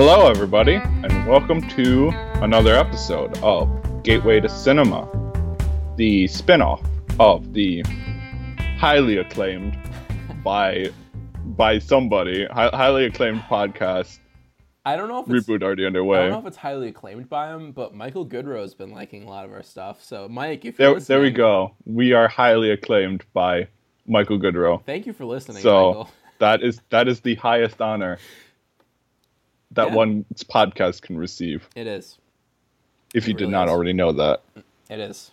Hello, everybody, and welcome to another episode of Gateway to Cinema, the spin off of the highly acclaimed by by somebody, hi- highly acclaimed podcast, I don't know if it's, Reboot already underway. I don't know if it's highly acclaimed by him, but Michael Goodrow's been liking a lot of our stuff. So, Mike, if you're There, there we go. We are highly acclaimed by Michael Goodrow. Thank you for listening, So Michael. that is that is the highest honor that Yeah. one's podcast can receive. It is. If you It did not is. already know that. It is.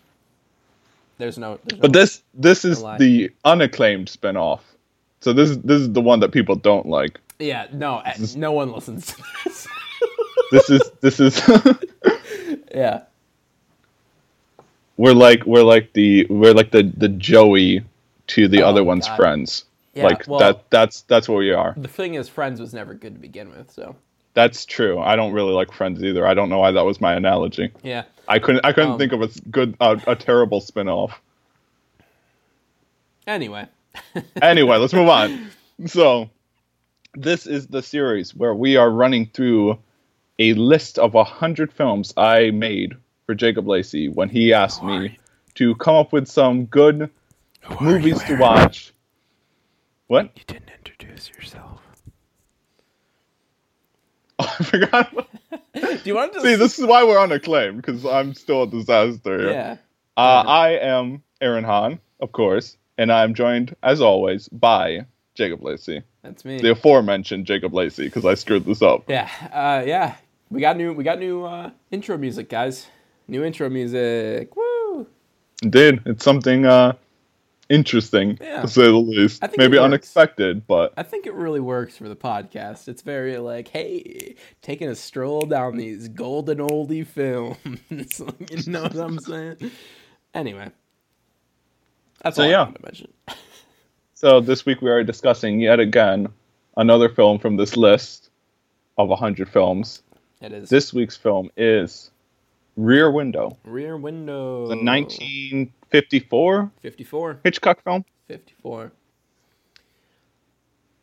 There's no. There's But no, this this is lie. the unacclaimed spinoff. So this is this is the one that people don't like. Yeah. No. uh, No one listens to this. This is this is yeah. we're like we're like the we're like the the Joey to the Oh, other one's God. friends. Yeah, like well- that that's that's what we are. The thing is, Friends was never good to begin with. So. That's true. I don't really like Friends either. I don't know why that was my analogy. Yeah. I couldn't I couldn't Um, think of a good a, a terrible spinoff. Anyway. anyway, let's move on. So, this is the series where we are running through a list of a hundred films I made for Jacob Lacey when he asked Who me to come up with some good movies to watch. What? You didn't introduce yourself. I forgot. Do you want to See, this is why we're unacclaimed because I'm still a disaster. Here. Yeah. Uh, I am Aaron Hahn, of course, and I'm joined, as always, by Jacob Lacey, That's me. the aforementioned Jacob Lacey, because I screwed this up. Yeah, uh, yeah. We got new we got new uh, intro music, guys. New intro music. Woo! Indeed, it's something uh, interesting Yeah. to say the least. Maybe unexpected, but I think it really works for the podcast. It's very like, hey, taking a stroll down these golden oldie films. you know what I'm saying? Anyway, that's So, all yeah. I wanted to mention. so this week we are discussing yet again another film from this list of 100 films. It is This week's film is Rear Window, Rear Window. the 1954 54. Hitchcock film. 54.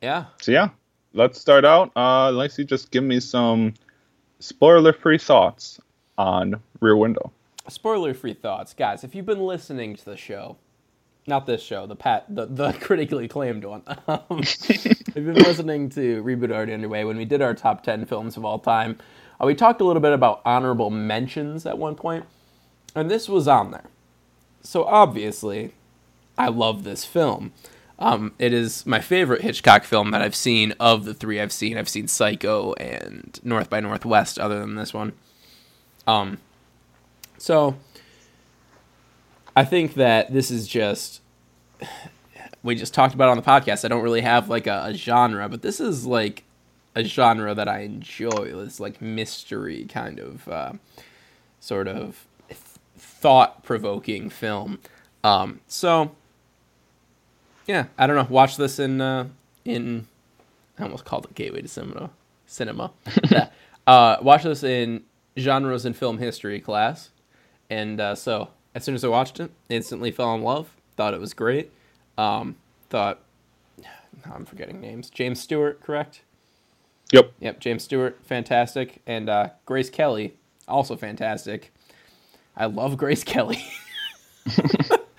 Yeah. So yeah, let's start out. Uh, Lacey, just give me some spoiler-free thoughts on Rear Window. spoiler free thoughts guys if you've been listening to the show not this show the pat the, the critically acclaimed one um, if you've been listening to reboot already underway when we did our top 10 films of all time uh, we talked a little bit about honorable mentions at one point and this was on there. So obviously i love this film. Um, it is my favorite hitchcock film that i've seen of the three i've seen. I've seen psycho and north by northwest other than this one. Um, so I think that this is just we just talked about it on the podcast. I don't really have like a, a genre, but this is like a genre that I enjoy. It's like mystery kind of uh, sort of th- thought provoking film. Um, so yeah, I don't know. Watch this in uh, in I almost called it Gateway to Cinema. Cinema. Uh, watch this in genres and film history class, and uh, so as soon as I watched it, instantly fell in love. Thought it was great. Um, thought I'm forgetting names. James Stewart, correct? Yep. Yep, James Stewart, fantastic, and uh, Grace Kelly, also fantastic. I love Grace Kelly.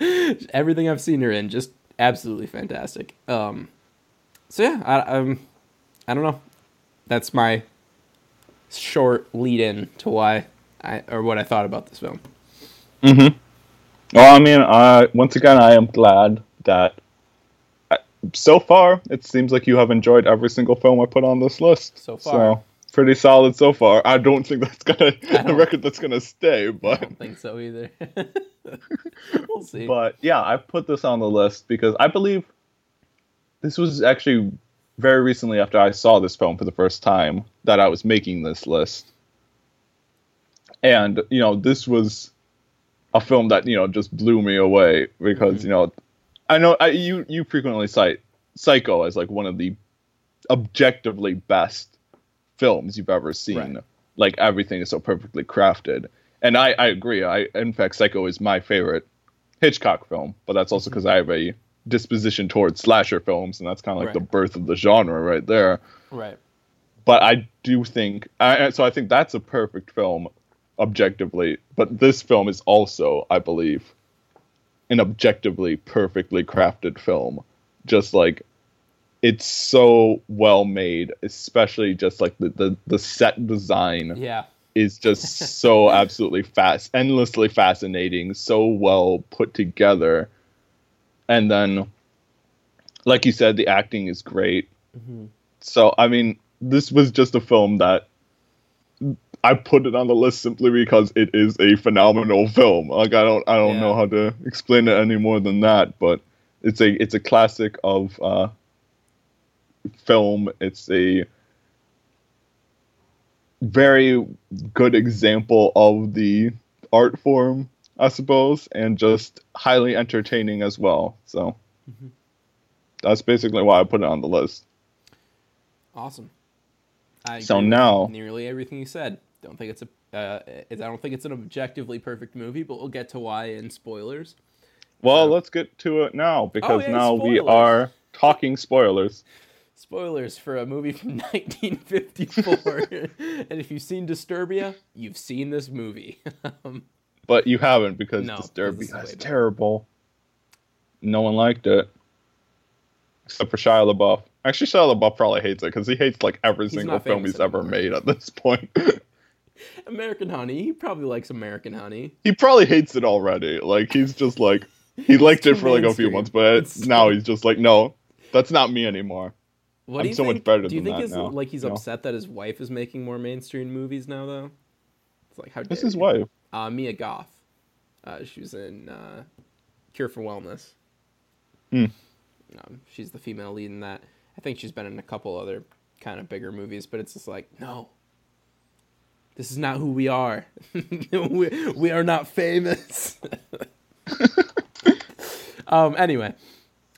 Everything I've seen her in, just absolutely fantastic. Um, so yeah, I, um, I don't know. That's my short lead-in to why I or what I thought about this film. Well, I mean, uh, once again, I am glad that so far it seems like you have enjoyed every single film I put on this list. So far. so pretty solid so far. I don't think that's gonna a record that's gonna stay, but I don't think so either. we'll see. but yeah, I put this on the list because I believe this was actually very recently after I saw this film for the first time that I was making this list. And, you know, this was a film that, you know, just blew me away because, mm-hmm. you know, I know I, you you frequently cite Psycho as like one of the objectively best films you've ever seen. Right. Like everything is so perfectly crafted. And I, I agree. I in fact Psycho is my favorite Hitchcock film, but that's also mm-hmm. because I have a disposition towards slasher films, and that's kind of like the birth of the genre right there. right. but I do think I, so. I think that's a perfect film, objectively. But this film is also, I believe, an objectively perfectly crafted film. Just like it's so well made, especially just like the the, the set design Yeah. is just so absolutely fast, endlessly fascinating, so well put together. And then, like you said, the acting is great. Mhm. So, I mean, this was just a film that I put it on the list simply because it is a phenomenal film. Like I don't, I don't Yeah. know how to explain it any more than that, but it's a, it's a classic of uh, film. It's a very good example of the art form, I suppose, and just highly entertaining as well. So Mhm. that's basically why I put it on the list. Awesome. I So now- nearly everything you said. Don't think it's a. Uh, I don't think it's an objectively perfect movie, but we'll get to why in spoilers. Well, let's get to it now because yeah, now we are talking spoilers. Spoilers for a movie from 1954. and if you've seen Disturbia, you've seen this movie. um, But you haven't because No, Disturbia is is terrible. No one liked it. Except for Shia LaBeouf. Actually, Shia LaBeouf probably hates it because he hates like every He's single film he's ever anymore. made at this point. American Honey. He probably likes American Honey. he probably hates it already. Like he's just like he liked it for like a few months, but It's- now he's just like, no, that's not me anymore. What I'm do you so much think? better do you think that is now, like he's you know? upset that his wife is making more mainstream movies now, though? It's like how This dare is you. wife. Uh, Mia Goth. Uh, she was in uh, Cure for Wellness. Hmm. Um, she's the female lead in that. I think she's been in a couple other kind of bigger movies, but it's just like, no. This is not who we are. we, we are not famous. um. Anyway.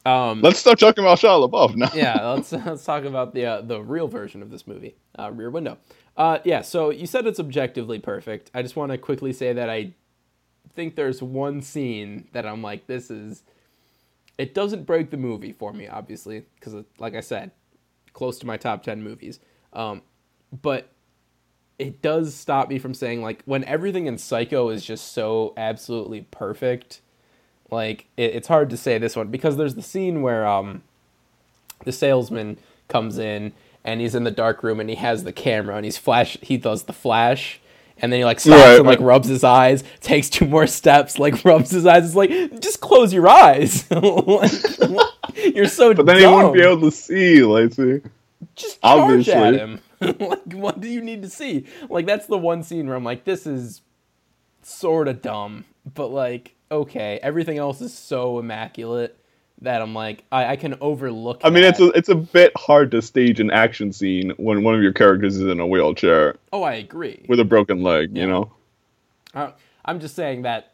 Um. Let's start talking about Shia LaBeouf now. yeah, let's let's talk about the uh, the real version of this movie, uh, Rear Window. Uh, yeah, so you said it's objectively perfect. I just want to quickly say that I think there's one scene that I'm like, this is. It doesn't break the movie for me, obviously, because like I said, close to my top ten movies. Um, but it does stop me from saying like when everything in Psycho is just so absolutely perfect. Like it, it's hard to say this one because there's the scene where um the salesman comes in and he's in the dark room and he has the camera and he's flash he does the flash and then he like stops Right, and like right. rubs his eyes takes two more steps like rubs his eyes it's like just close your eyes Like, you're so But then he wouldn't be able to see, Lacey. just charge at Obviously. him like what do you need to see like that's the one scene where i'm like this is sort of dumb but like okay everything else is so immaculate that i'm like i, I can overlook I mean, that. it's a it's a bit hard to stage an action scene when one of your characters is in a wheelchair oh i agree with a broken leg. Yeah. You know. I- I'm just saying that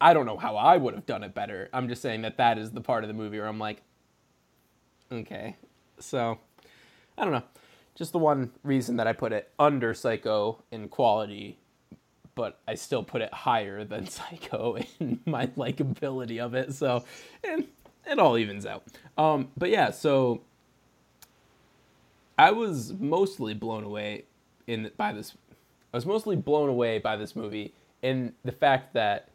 I don't know how I would have done it better. I'm just saying that that is the part of the movie where I'm like, okay. So, I don't know. Just the one reason that I put it under Psycho in quality, but I still put it higher than Psycho in my likability of it. So, and it all evens out. Um, but yeah, so I was mostly blown away in by this. I was mostly blown away by this movie in the fact that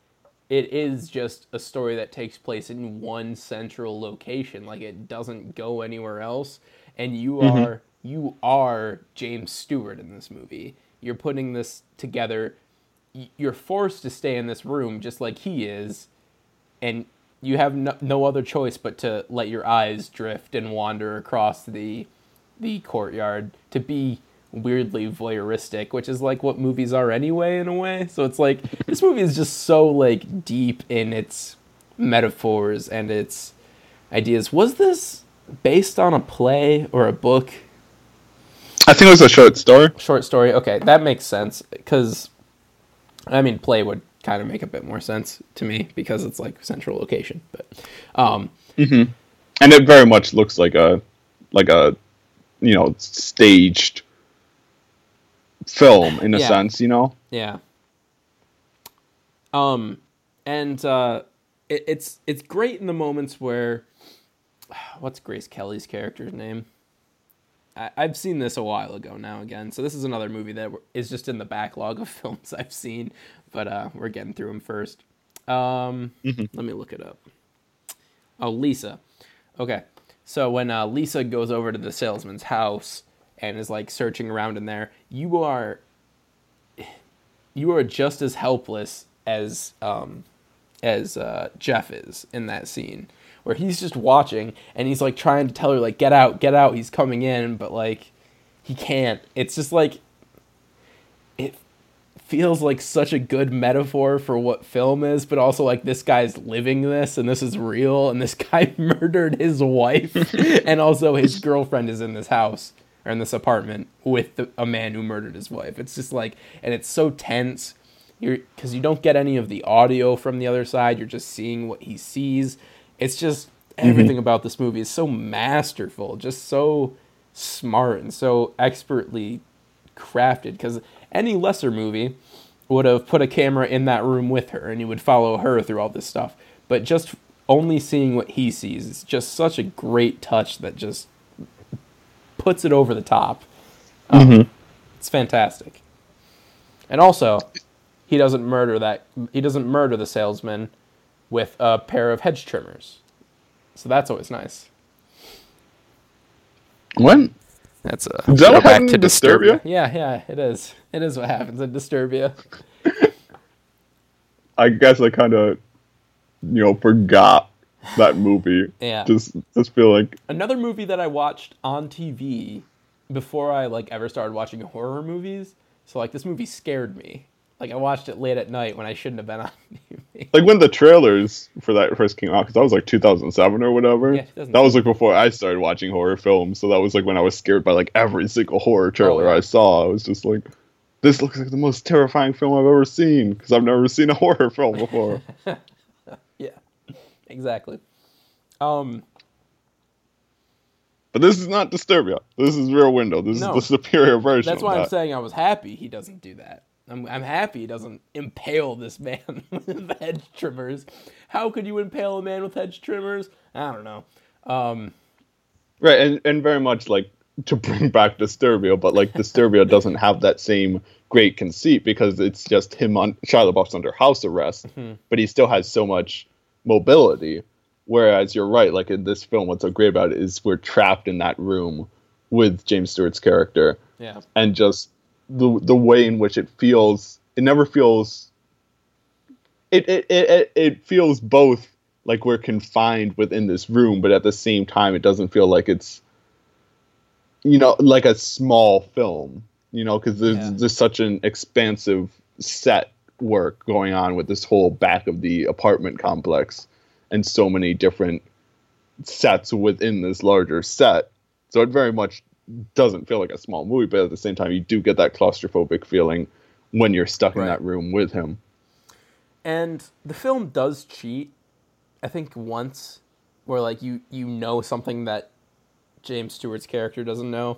it is just a story that takes place in one central location. Like it doesn't go anywhere else, and you are you are James Stewart in this movie. You're putting this together. You're forced to stay in this room just like he is, and you have no, no other choice but to let your eyes drift and wander across the the courtyard to be weirdly voyeuristic, which is like what movies are anyway in a way. So it's like this movie is just so like deep in its metaphors and its ideas. Was this based on a play or a book? I think it was a short story. Short story. Okay, that makes sense cuz I mean play would kind of make a bit more sense to me because it's like central location, but um and it very much looks like a like a you know staged film in a Yeah. sense you know Yeah. Um, and uh, it, it's it's great in the moments where what's Grace Kelly's character's name? I, I've seen this a while ago now again. So this is another movie that is just in the backlog of films I've seen, but uh, we're getting through them first. Um, Let me look it up. Oh, Lisa. Okay. So when uh, Lisa goes over to the salesman's house and is like searching around in there, you are you are just as helpless as um, as uh, Jeff is in that scene, where he's just watching and he's like trying to tell her like get out, get out. He's coming in, but like he can't. It's just like it feels like such a good metaphor for what film is, but also like this guy's living this and this is real and this guy murdered his wife and also his girlfriend is in this house or in this apartment with the, a man who murdered his wife. It's just like and it's so tense. You're because you don't get any of the audio from the other side. You're just seeing what he sees. It's just everything about this movie is so masterful, just so smart and so expertly crafted because any lesser movie would have put a camera in that room with her and you would follow her through all this stuff. But just only seeing what he sees is just such a great touch that just puts it over the top. Um, it's fantastic. And also he doesn't murder that he doesn't murder the salesman with a pair of hedge trimmers so that's always nice When? that's a Is that what throwback to in Disturbia? Yeah, yeah, it is. It is what happens in Disturbia. I guess I kind of, you know, forgot that movie. Yeah. Just, just feel like Another movie that I watched on TV before I like ever started watching horror movies. So like this movie scared me. Like I watched it late at night when I shouldn't have been on TV. like when the trailers for that first came out because that was like 2007 or whatever Yeah, that was like before i started watching horror films so that was like when i was scared by like every single horror trailer Oh, yeah. i saw i was just like this looks like the most terrifying film i've ever seen because i've never seen a horror film before Yeah, exactly. Um, but this is not disturbia this is Rear Window this No. is the superior version that's why I'm that. saying I was happy he doesn't do that. I'm, I'm happy he doesn't impale this man with hedge trimmers. How could you impale a man with hedge trimmers? I don't know. Um, Right, and, and very much like to bring back Disturbia, but like Disturbia doesn't have that same great conceit because it's just him on Shia LaBeouf's under house arrest, but he still has so much mobility. Whereas you're right, like in this film, what's so great about it is we're trapped in that room with James Stewart's character, yeah. and just the the way in which it feels, it never feels. It it it, it- feels both like we're confined within this room, but at the same time, it doesn't feel like it's, you know, like a small film. You know, because there's Yeah. just such an expansive set work going on with this whole back of the apartment complex, and so many different sets within this larger set. So it very much doesn't feel like a small movie, but at the same time, you do get that claustrophobic feeling when you're stuck in that room with him. And the film does cheat, I think once, where like you you know something that James Stewart's character doesn't know,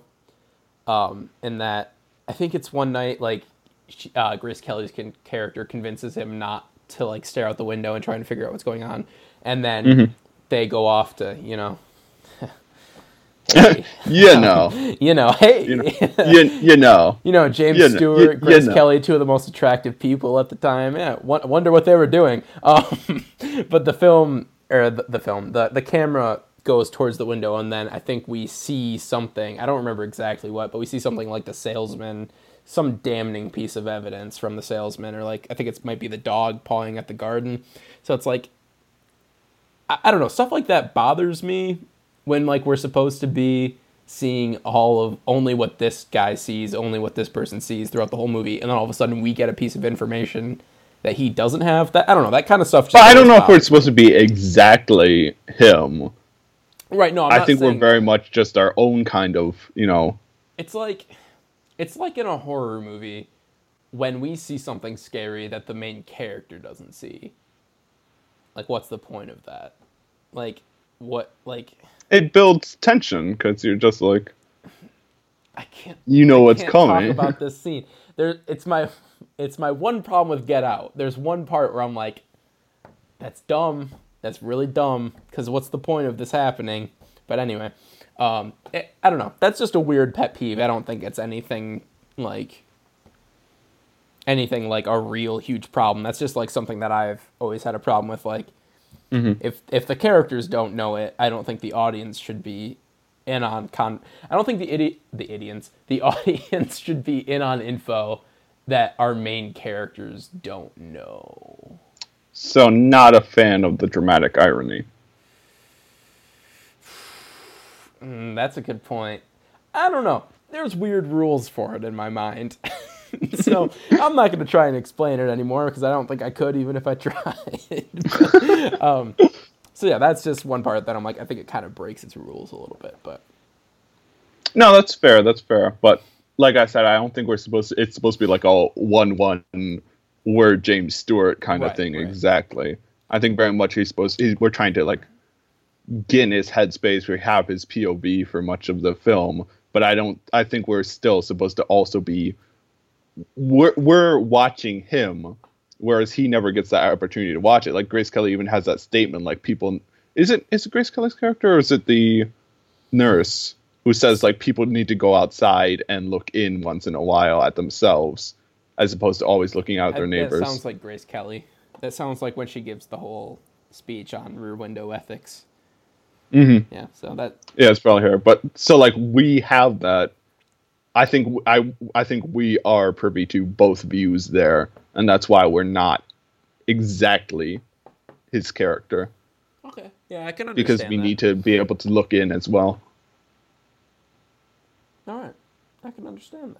um, and that I think it's one night like she, uh, Grace Kelly's con- character convinces him not to like stare out the window and trying to figure out what's going on, and then they go off to you know. You know, you know, hey, you know, you, you know. You know, James You kn- Stewart, you- Grace know. Kelly, two of the most attractive people at the time. Yeah, won- wonder what they were doing. Um, but the film, or the, the film, the the camera goes towards the window, and then I think we see something. I don't remember exactly what, but we see something like the salesman, some damning piece of evidence from the salesman, or like I think it might be the dog pawing at the garden. So it's like I, I don't know stuff like that bothers me when like we're supposed to be seeing all of only what this guy sees only what this person sees throughout the whole movie and then all of a sudden we get a piece of information that he doesn't have that i don't know that kind of stuff just But I don't know if we're supposed to be exactly him. right no I'm I think we're very much just our own kind of, you know. it's like it's like in a horror movie when we see something scary that the main character doesn't see like what's the point of that like what like It builds tension because you're just like, i can't you know I what's coming. Talk about this scene. There, it's my, it's my one problem with Get Out. There's one part where I'm like, that's dumb. That's really dumb. Because what's the point of this happening? But anyway, Um, it, I don't know. That's just a weird pet peeve. I don't think it's anything like anything like a real huge problem. That's just like something that I've always had a problem with. Like, if if the characters don't know it, I don't think the audience should be in on con. I don't think the idiot the idiots the audience should be in on info that our main characters don't know. So not a fan of the dramatic irony. Mm, that's a good point. I don't know. There's weird rules for it in my mind. so I'm not going to try and explain it anymore because I don't think I could even if I tried. um, so yeah, that's just one part that I'm like, I think it kind of breaks its rules a little bit, but No, that's fair. That's fair. But like I said, I don't think we're supposed to. It's supposed to be like a one-one word James Stewart kind of thing. right. Exactly. I think very much he's supposed. We're trying to like get in his headspace. We have his POV for much of the film, but I don't. I think we're still supposed to also be. We're we're watching him, whereas he never gets that opportunity to watch it. Like Grace Kelly even has that statement. Like people, is it is it Grace Kelly's character or is it the nurse who says like people need to go outside and look in once in a while at themselves as opposed to always looking out at their neighbors. That sounds like Grace Kelly. That sounds like when she gives the whole speech on Rear Window ethics. Mm-hmm. Yeah, so that Yeah, it's probably her. But so like we have that. I think I I think we are privy to both views there, and that's why we're not exactly his character okay. Yeah, I can understand because we that. need to be able to look in as well. All right, I can understand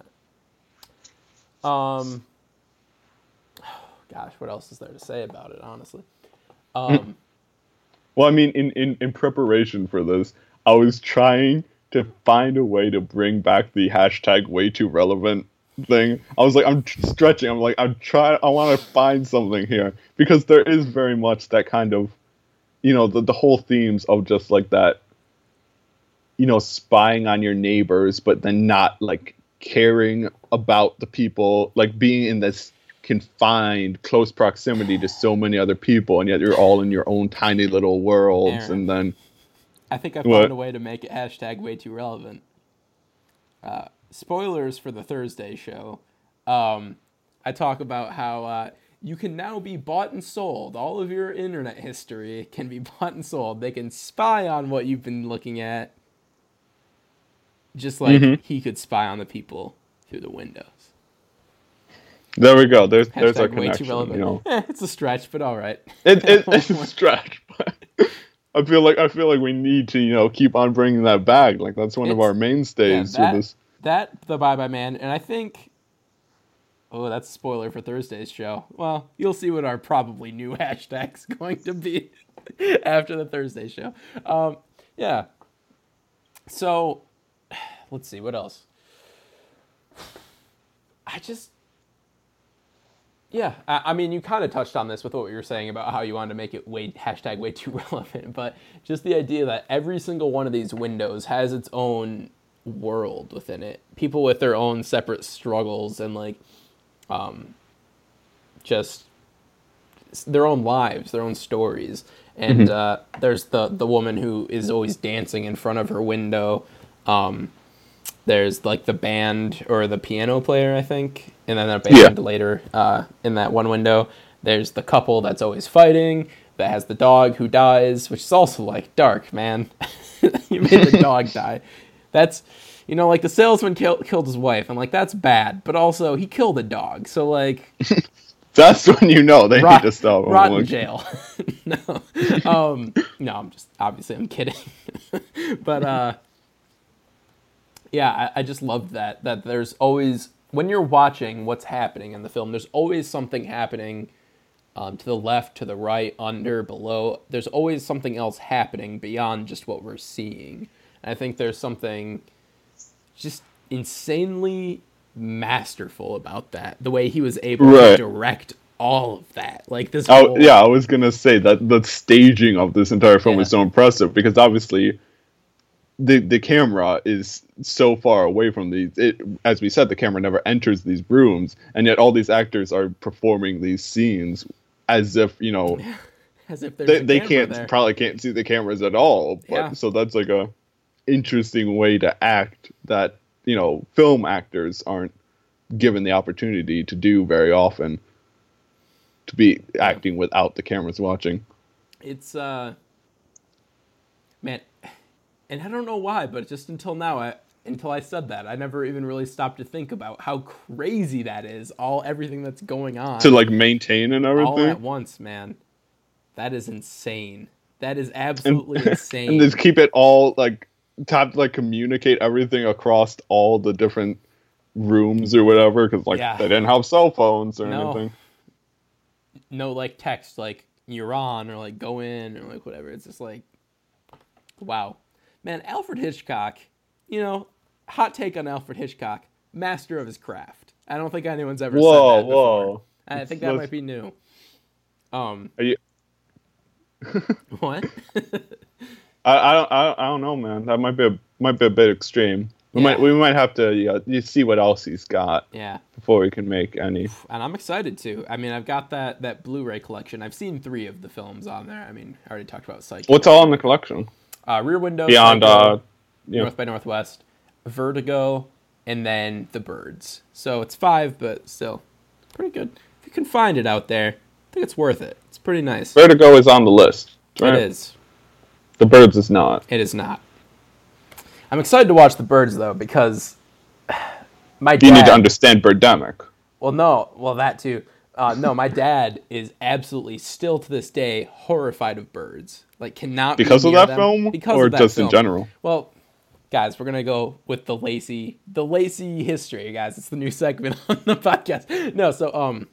that. Um, gosh, what else is there to say about it? Honestly, um, Well, I mean, in, in, in preparation for this, I was trying to find a way to bring back the hashtag way too relevant thing. I was like, I'm stretching. I'm like, I'm trying. I want to find something here because there is very much that kind of, you know, the, the whole themes of just like that, you know, spying on your neighbors, but then not like caring about the people, like being in this confined close proximity to so many other people and yet you're all in your own tiny little worlds Aaron. and then I think I What? found a way to make it hashtag way too relevant. Uh, spoilers for the Thursday show. Um, I talk about how uh, you can now be bought and sold. All of your internet history can be bought and sold. They can spy on what you've been looking at, just like Mm-hmm. he could spy on the people through the windows. there we go there's there's our Hashtag way too connection relevant. you know Eh, it's a stretch, but all right. it, it, it's a stretch but i feel like i feel like we need to you know keep on bringing that back like that's one of our mainstays Yeah, with this That the Bye Bye Man, and I think. Oh, that's a spoiler for Thursday's show. Well, you'll see what our probably new hashtag's going to be after the Thursday show. Um, yeah. So, let's see what else. I just. Yeah, I, mean, you kind of touched on this with what you were saying about how you wanted to make it way hashtag way too relevant, but just the idea that every single one of these windows has its own world within it. People with their own separate struggles and like, um, just their own lives, their own stories. And uh, there's the the woman who is always dancing in front of her window. Um, there's like the band or the piano player, I think, and then a band Yeah. later uh, in that one window. There's the couple that's always fighting that has the dog who dies, which is also like dark, man. you made the dog die. That's you know like the salesman killed killed his wife, and like that's bad, but also he killed a dog, so like that's when you know they rot, need to stop rot in jail. no, um, no, I'm just obviously I'm kidding, but uh, yeah, I, I just loved that that there's always when you're watching what's happening in the film, there's always something happening um, to the left, to the right, under, below. There's always something else happening beyond just what we're seeing. And I think there's something just insanely masterful about that. The way he was able Right. to direct all of that, like this. Oh whole- yeah, I was gonna say that the staging of this entire film Yeah. is so impressive because obviously the the camera is so far away from these. It, as we said, the camera never enters these rooms, and yet all these actors are performing these scenes as if you know as if they, they can't there. probably can't see the cameras at all. But Yeah. so that's like a interesting way to act that you know film actors aren't given the opportunity to do very often to be acting without the cameras watching It's uh man and I don't know why, but just until now I until I said that, I never even really stopped to think about how crazy that is, all everything that's going on to like maintain and everything all at once, man. That is insane. That is absolutely and, insane. and just keep it all like to have to like communicate everything across all the different rooms or whatever because like Yeah. they didn't have cell phones or No. anything no like text like you're on or like go in or like whatever. It's just like wow. Man, Alfred Hitchcock, you know, hot take on Alfred Hitchcock, master of his craft. I don't think anyone's ever whoa said that before. whoa I think that might be new. Um Are you- what? I, I don't I, don't- I don't know man that might be a might be a bit extreme we Yeah. might we might have to yeah, you see what else he's got yeah. before we can make any And I'm excited to. I mean, I've got that that Blu-ray collection. I've seen 3 of the films on there. I mean, I already talked about Psycho. what's all in the collection Uh, Rear Window, beyond Psycho, uh North by Northwest, Vertigo, and then The Birds. So it's five, but still pretty good. If you can find it out there, I think it's worth it. It's pretty nice. Vertigo is on the list right? It is. the birds is not It is not. I'm excited to watch The Birds though because my dad, you need to understand birdemic Well, no, well that too. Uh, no, my dad is absolutely still to this day horrified of birds. Like cannot be because of that them film because or of that just in general Well, guys, we're gonna go with the Lacey, the Lacey history, guys. It's the new segment on the podcast. No, so um,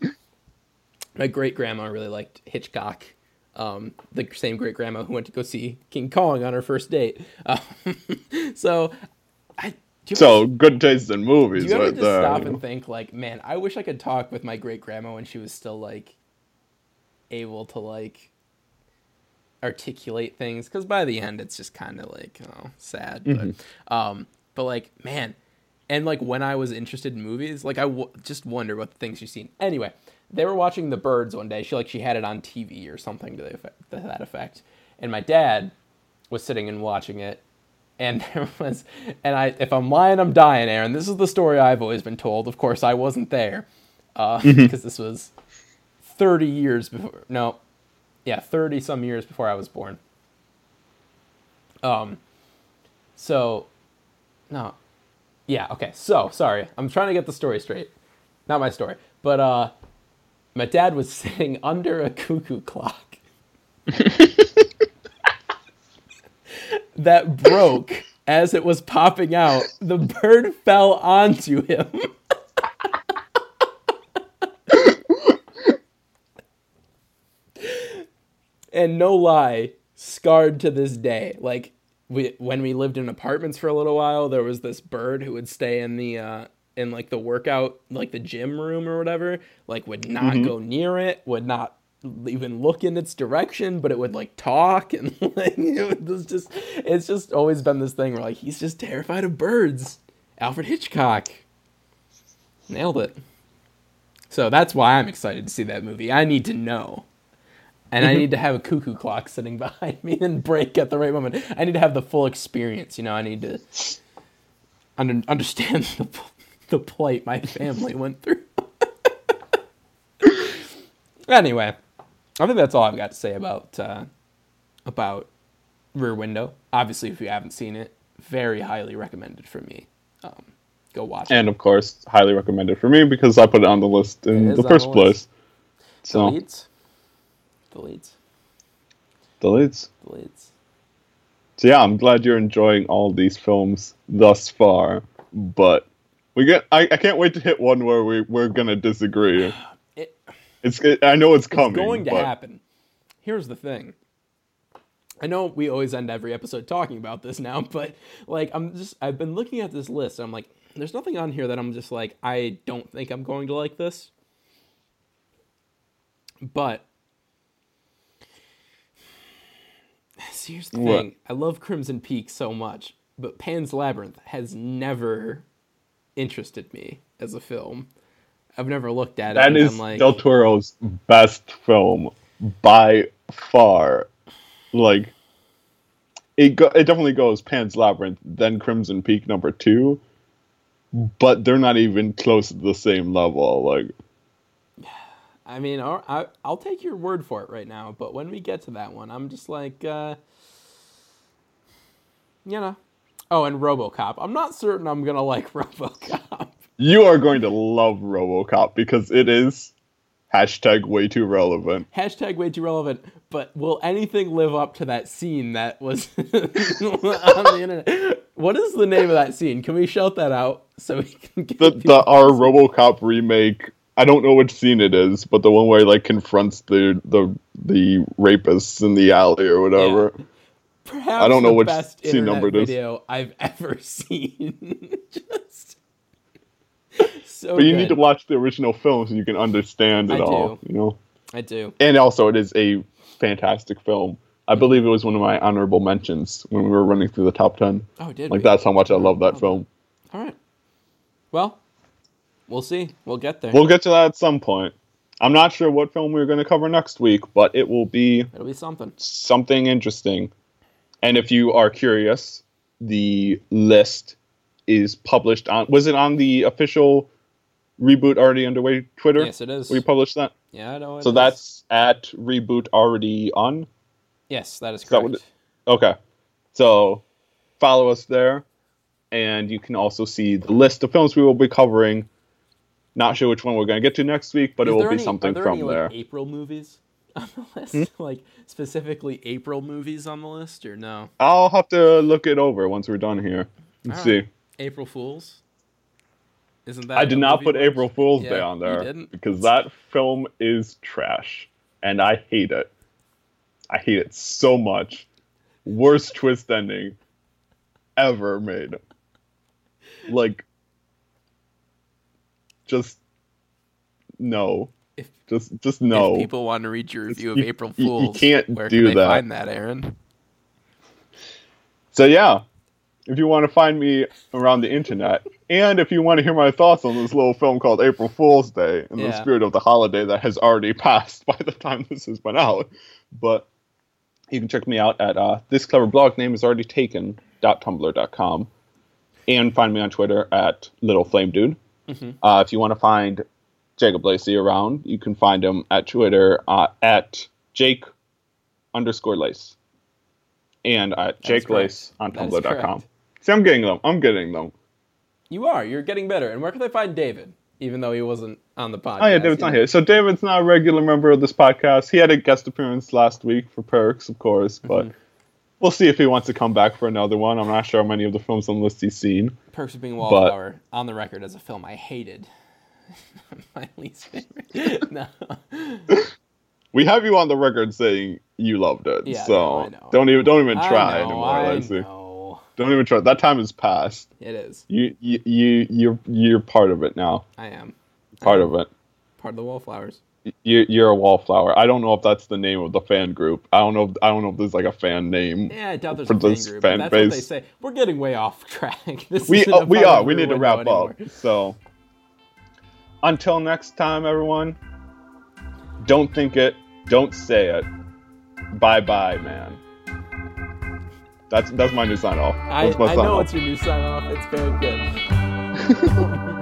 my great grandma really liked Hitchcock. Um, the same great grandma who went to go see King Kong on her first date. Um, so, I. So good taste in movies do you ever right just there stop and think like, man, I wish I could talk with my great grandma when she was still like able to like articulate things because by the end it's just kind of like oh sad but mm-hmm. um but like man and like when i was interested in movies like I w- just wonder what things she's seen. Anyway they were watching the birds one day. She like she had it on tv or something to, the effect, to that effect. And my dad was sitting and watching it. And there was and i if i'm lying i'm dying aaron. This is the story i've always been told. Of course i wasn't there uh, mm-hmm. because this was 30 years before no yeah 30 some years before i was born. Um so no. Yeah okay so sorry. I'm trying to get the story straight. Not my story but uh my dad was sitting under a cuckoo clock. That broke as it was popping out. The bird fell onto him and no lie, scarred to this day. Like we when we lived in apartments for a little while, there was this bird who would stay in the uh in like the workout like the gym room or whatever, like would not go near it, would not even look in its direction, but it would like talk and like it was just it's just always been this thing where like he's just terrified of birds. Alfred Hitchcock. Nailed it. So that's why I'm excited to see that movie. I need to know. And I need to have a cuckoo clock sitting behind me and break at the right moment. I need to have the full experience. You know, I need to under, understand the, the plight my family went through. anyway, I think that's all I've got to say about uh, about Rear Window. Obviously, if you haven't seen it, very highly recommended for me. Um, go watch it. and of course highly recommended for me because i put it on the list in the first the place so. Deletes. deletes Deletes. So yeah, I'm glad you're enjoying all these films thus far, but we get I, I can't wait to hit one where we we're gonna disagree. It, It's it, I know it's coming. it's going to but happen. Here's the thing. I know we always end every episode talking about this now, but like I'm just I've been looking at this list. And I'm like, there's nothing on here that I'm just like I don't think I'm going to like this. But see, here's the What? thing. I love Crimson Peak so much, but Pan's Labyrinth has never interested me as a film. I've never looked at it. That and is like, Del Toro's best film by far. Like it go, it definitely goes Pan's Labyrinth, then Crimson Peak number two, but they're not even close to the same level. Like, I mean, I'll, I- I'll take your word for it right now, but when we get to that one, I'm just like, uh, you know. Oh, and RoboCop. I'm not certain I'm gonna like RoboCop. you are going to love RoboCop because it is hashtag way too relevant. Hashtag way too relevant. But will anything live up to that scene that was on the internet? What is the name of that scene? Can we shout that out so we can get The, the our RoboCop remake. I don't know which scene it is, but the one where he like confronts the the the rapists in the alley or whatever. Perhaps I don't know the which best scene number it is. video I've ever seen. Just so But you good. need to watch the original film so you can understand it I all. do. You know. I do. and also it is a fantastic film. I believe it was one of my honorable mentions when we were running through the top ten. Oh, did Like we? that's how much I love that film. All right. Well, we'll see. We'll get there. We'll get to that at some point. I'm not sure what film we're going to cover next week, but it will be It'll be something. something interesting. And if you are curious, the list is published on. Was it on the official reboot already underway Twitter? Yes, it is. We published that. Yeah, I know. it So is. that's at reboot already on. yes, that is that correct. what it- Okay. So follow us there. And you can also see the list of films we will be covering. Not sure which one we're going to get to next week, but Is it will there be any- something are there from any, there. Like, April movies on the list, Hmm? like specifically April movies on the list, or no? I'll have to look it over once we're done here and All see. right. April Fools. Isn't that? I did not put watch? April Fool's Yeah, Day on you there didn't? because that film is trash and I hate it. I hate it so much. Worst twist ending ever made. Like, just no. If- just just no. If people want to read your review of You- April you- you Fools, can't where do can that. find that, Aaron? So yeah, if you want to find me around the internet, and if you want to hear my thoughts on this little film called April Fool's Day, in the spirit of the holiday that has already passed by the time this has been out, but you can check me out at uh, this clever blog name is already taken tumblr.com and find me on Twitter at Little Flame Dude. Uh, if you want to find Jacob Lacey around, you can find him at Twitter uh, at Jake underscore Lace and at Jake correct. Lace on tumblr.com. See, I'm getting them. I'm getting them. You are. You're getting better. And where can they find David? Even though he wasn't on the podcast. Oh yeah, David's not here. So David's not a regular member of this podcast. He had a guest appearance last week for Perks, of course, but Mm-hmm. We'll see if he wants to come back for another one. I'm not sure how many of the films on the list he's seen. Perks of Being a Wallflower on the record as a film I hated. My least favorite. no. We have you on the record saying you loved it, Yeah, so no, I know. don't even don't even I try know, anymore. I know. Don't even try. That time is past. It is. You you you you're you're part of it now. I am. Part of it. Part of the Wallflowers. You, you're a wallflower. I don't know if that's the name of the fan group. I don't know. If, I don't know if there's like a fan name. Yeah, I doubt there's For a fan this group. fan but that's what they say. We're getting way off track. This we uh, we are. We need to wrap anymore. up. So until next time, everyone. Don't think it. Don't say it. Bye bye, man. That's that's my new sign off. I, That's my I know off. it's your new sign off. It's very good.